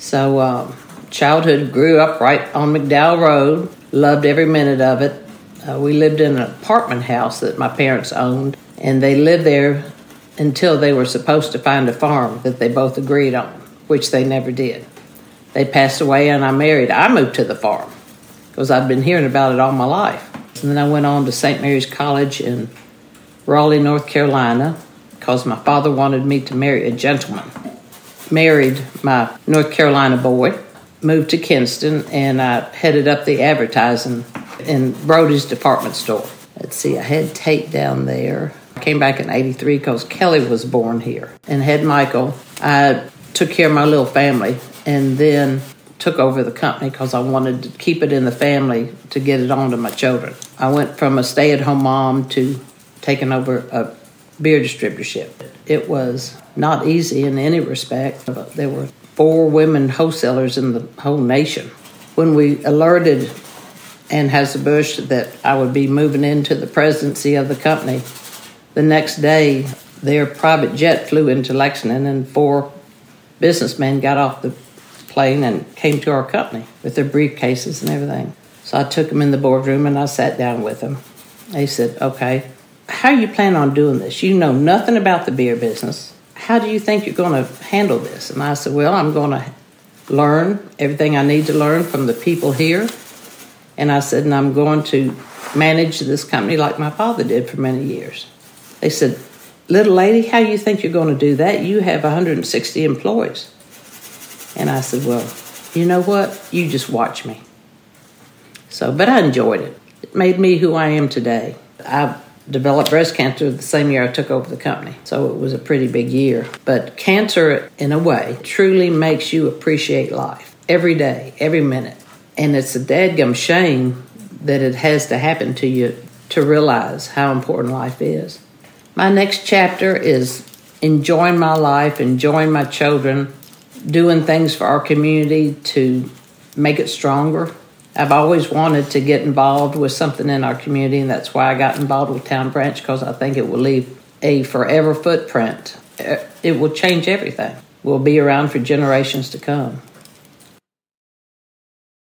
So, uh, childhood grew up right on McDowell Road. Loved every minute of it. Uh, we lived in an apartment house that my parents owned, and they lived there until they were supposed to find a farm that they both agreed on, which they never did. They passed away, and I married. I moved to the farm because I'd been hearing about it all my life. And then I went on to St. Mary's College in Raleigh, North Carolina, because my father wanted me to marry a gentleman. Married my North Carolina boy, moved to Kinston, and I headed up the advertising in Brody's department store. Let's see, I had Tate down there. I came back in 83 because Kelly was born here and had Michael. I took care of my little family and then took over the company because I wanted to keep it in the family to get it on to my children. I went from a stay at home mom to taking over a beer distributorship. It was not easy in any respect. There were four women wholesalers in the whole nation. When we alerted Anheuser-Busch that I would be moving into the presidency of the company, the next day their private jet flew into Lexington and four businessmen got off the plane and came to our company with their briefcases and everything. So I took them in the boardroom and I sat down with them. They said, Okay, how you plan on doing this? You know nothing about the beer business. How do you think you're going to handle this? And I said, Well, I'm going to learn everything I need to learn from the people here. And I said, And I'm going to manage this company like my father did for many years. They said, Little lady, how you think you're going to do that? You have 160 employees. And I said, Well, you know what? You just watch me. So, but I enjoyed it. It made me who I am today. I developed breast cancer the same year I took over the company, so it was a pretty big year. But cancer, in a way, truly makes you appreciate life every day, every minute. And it's a dadgum shame that it has to happen to you to realize how important life is. My next chapter is enjoying my life, enjoying my children, doing things for our community to make it stronger. I've always wanted to get involved with something in our community, and that's why I got involved with Town Branch because I think it will leave a forever footprint. It will change everything. We'll be around for generations to come.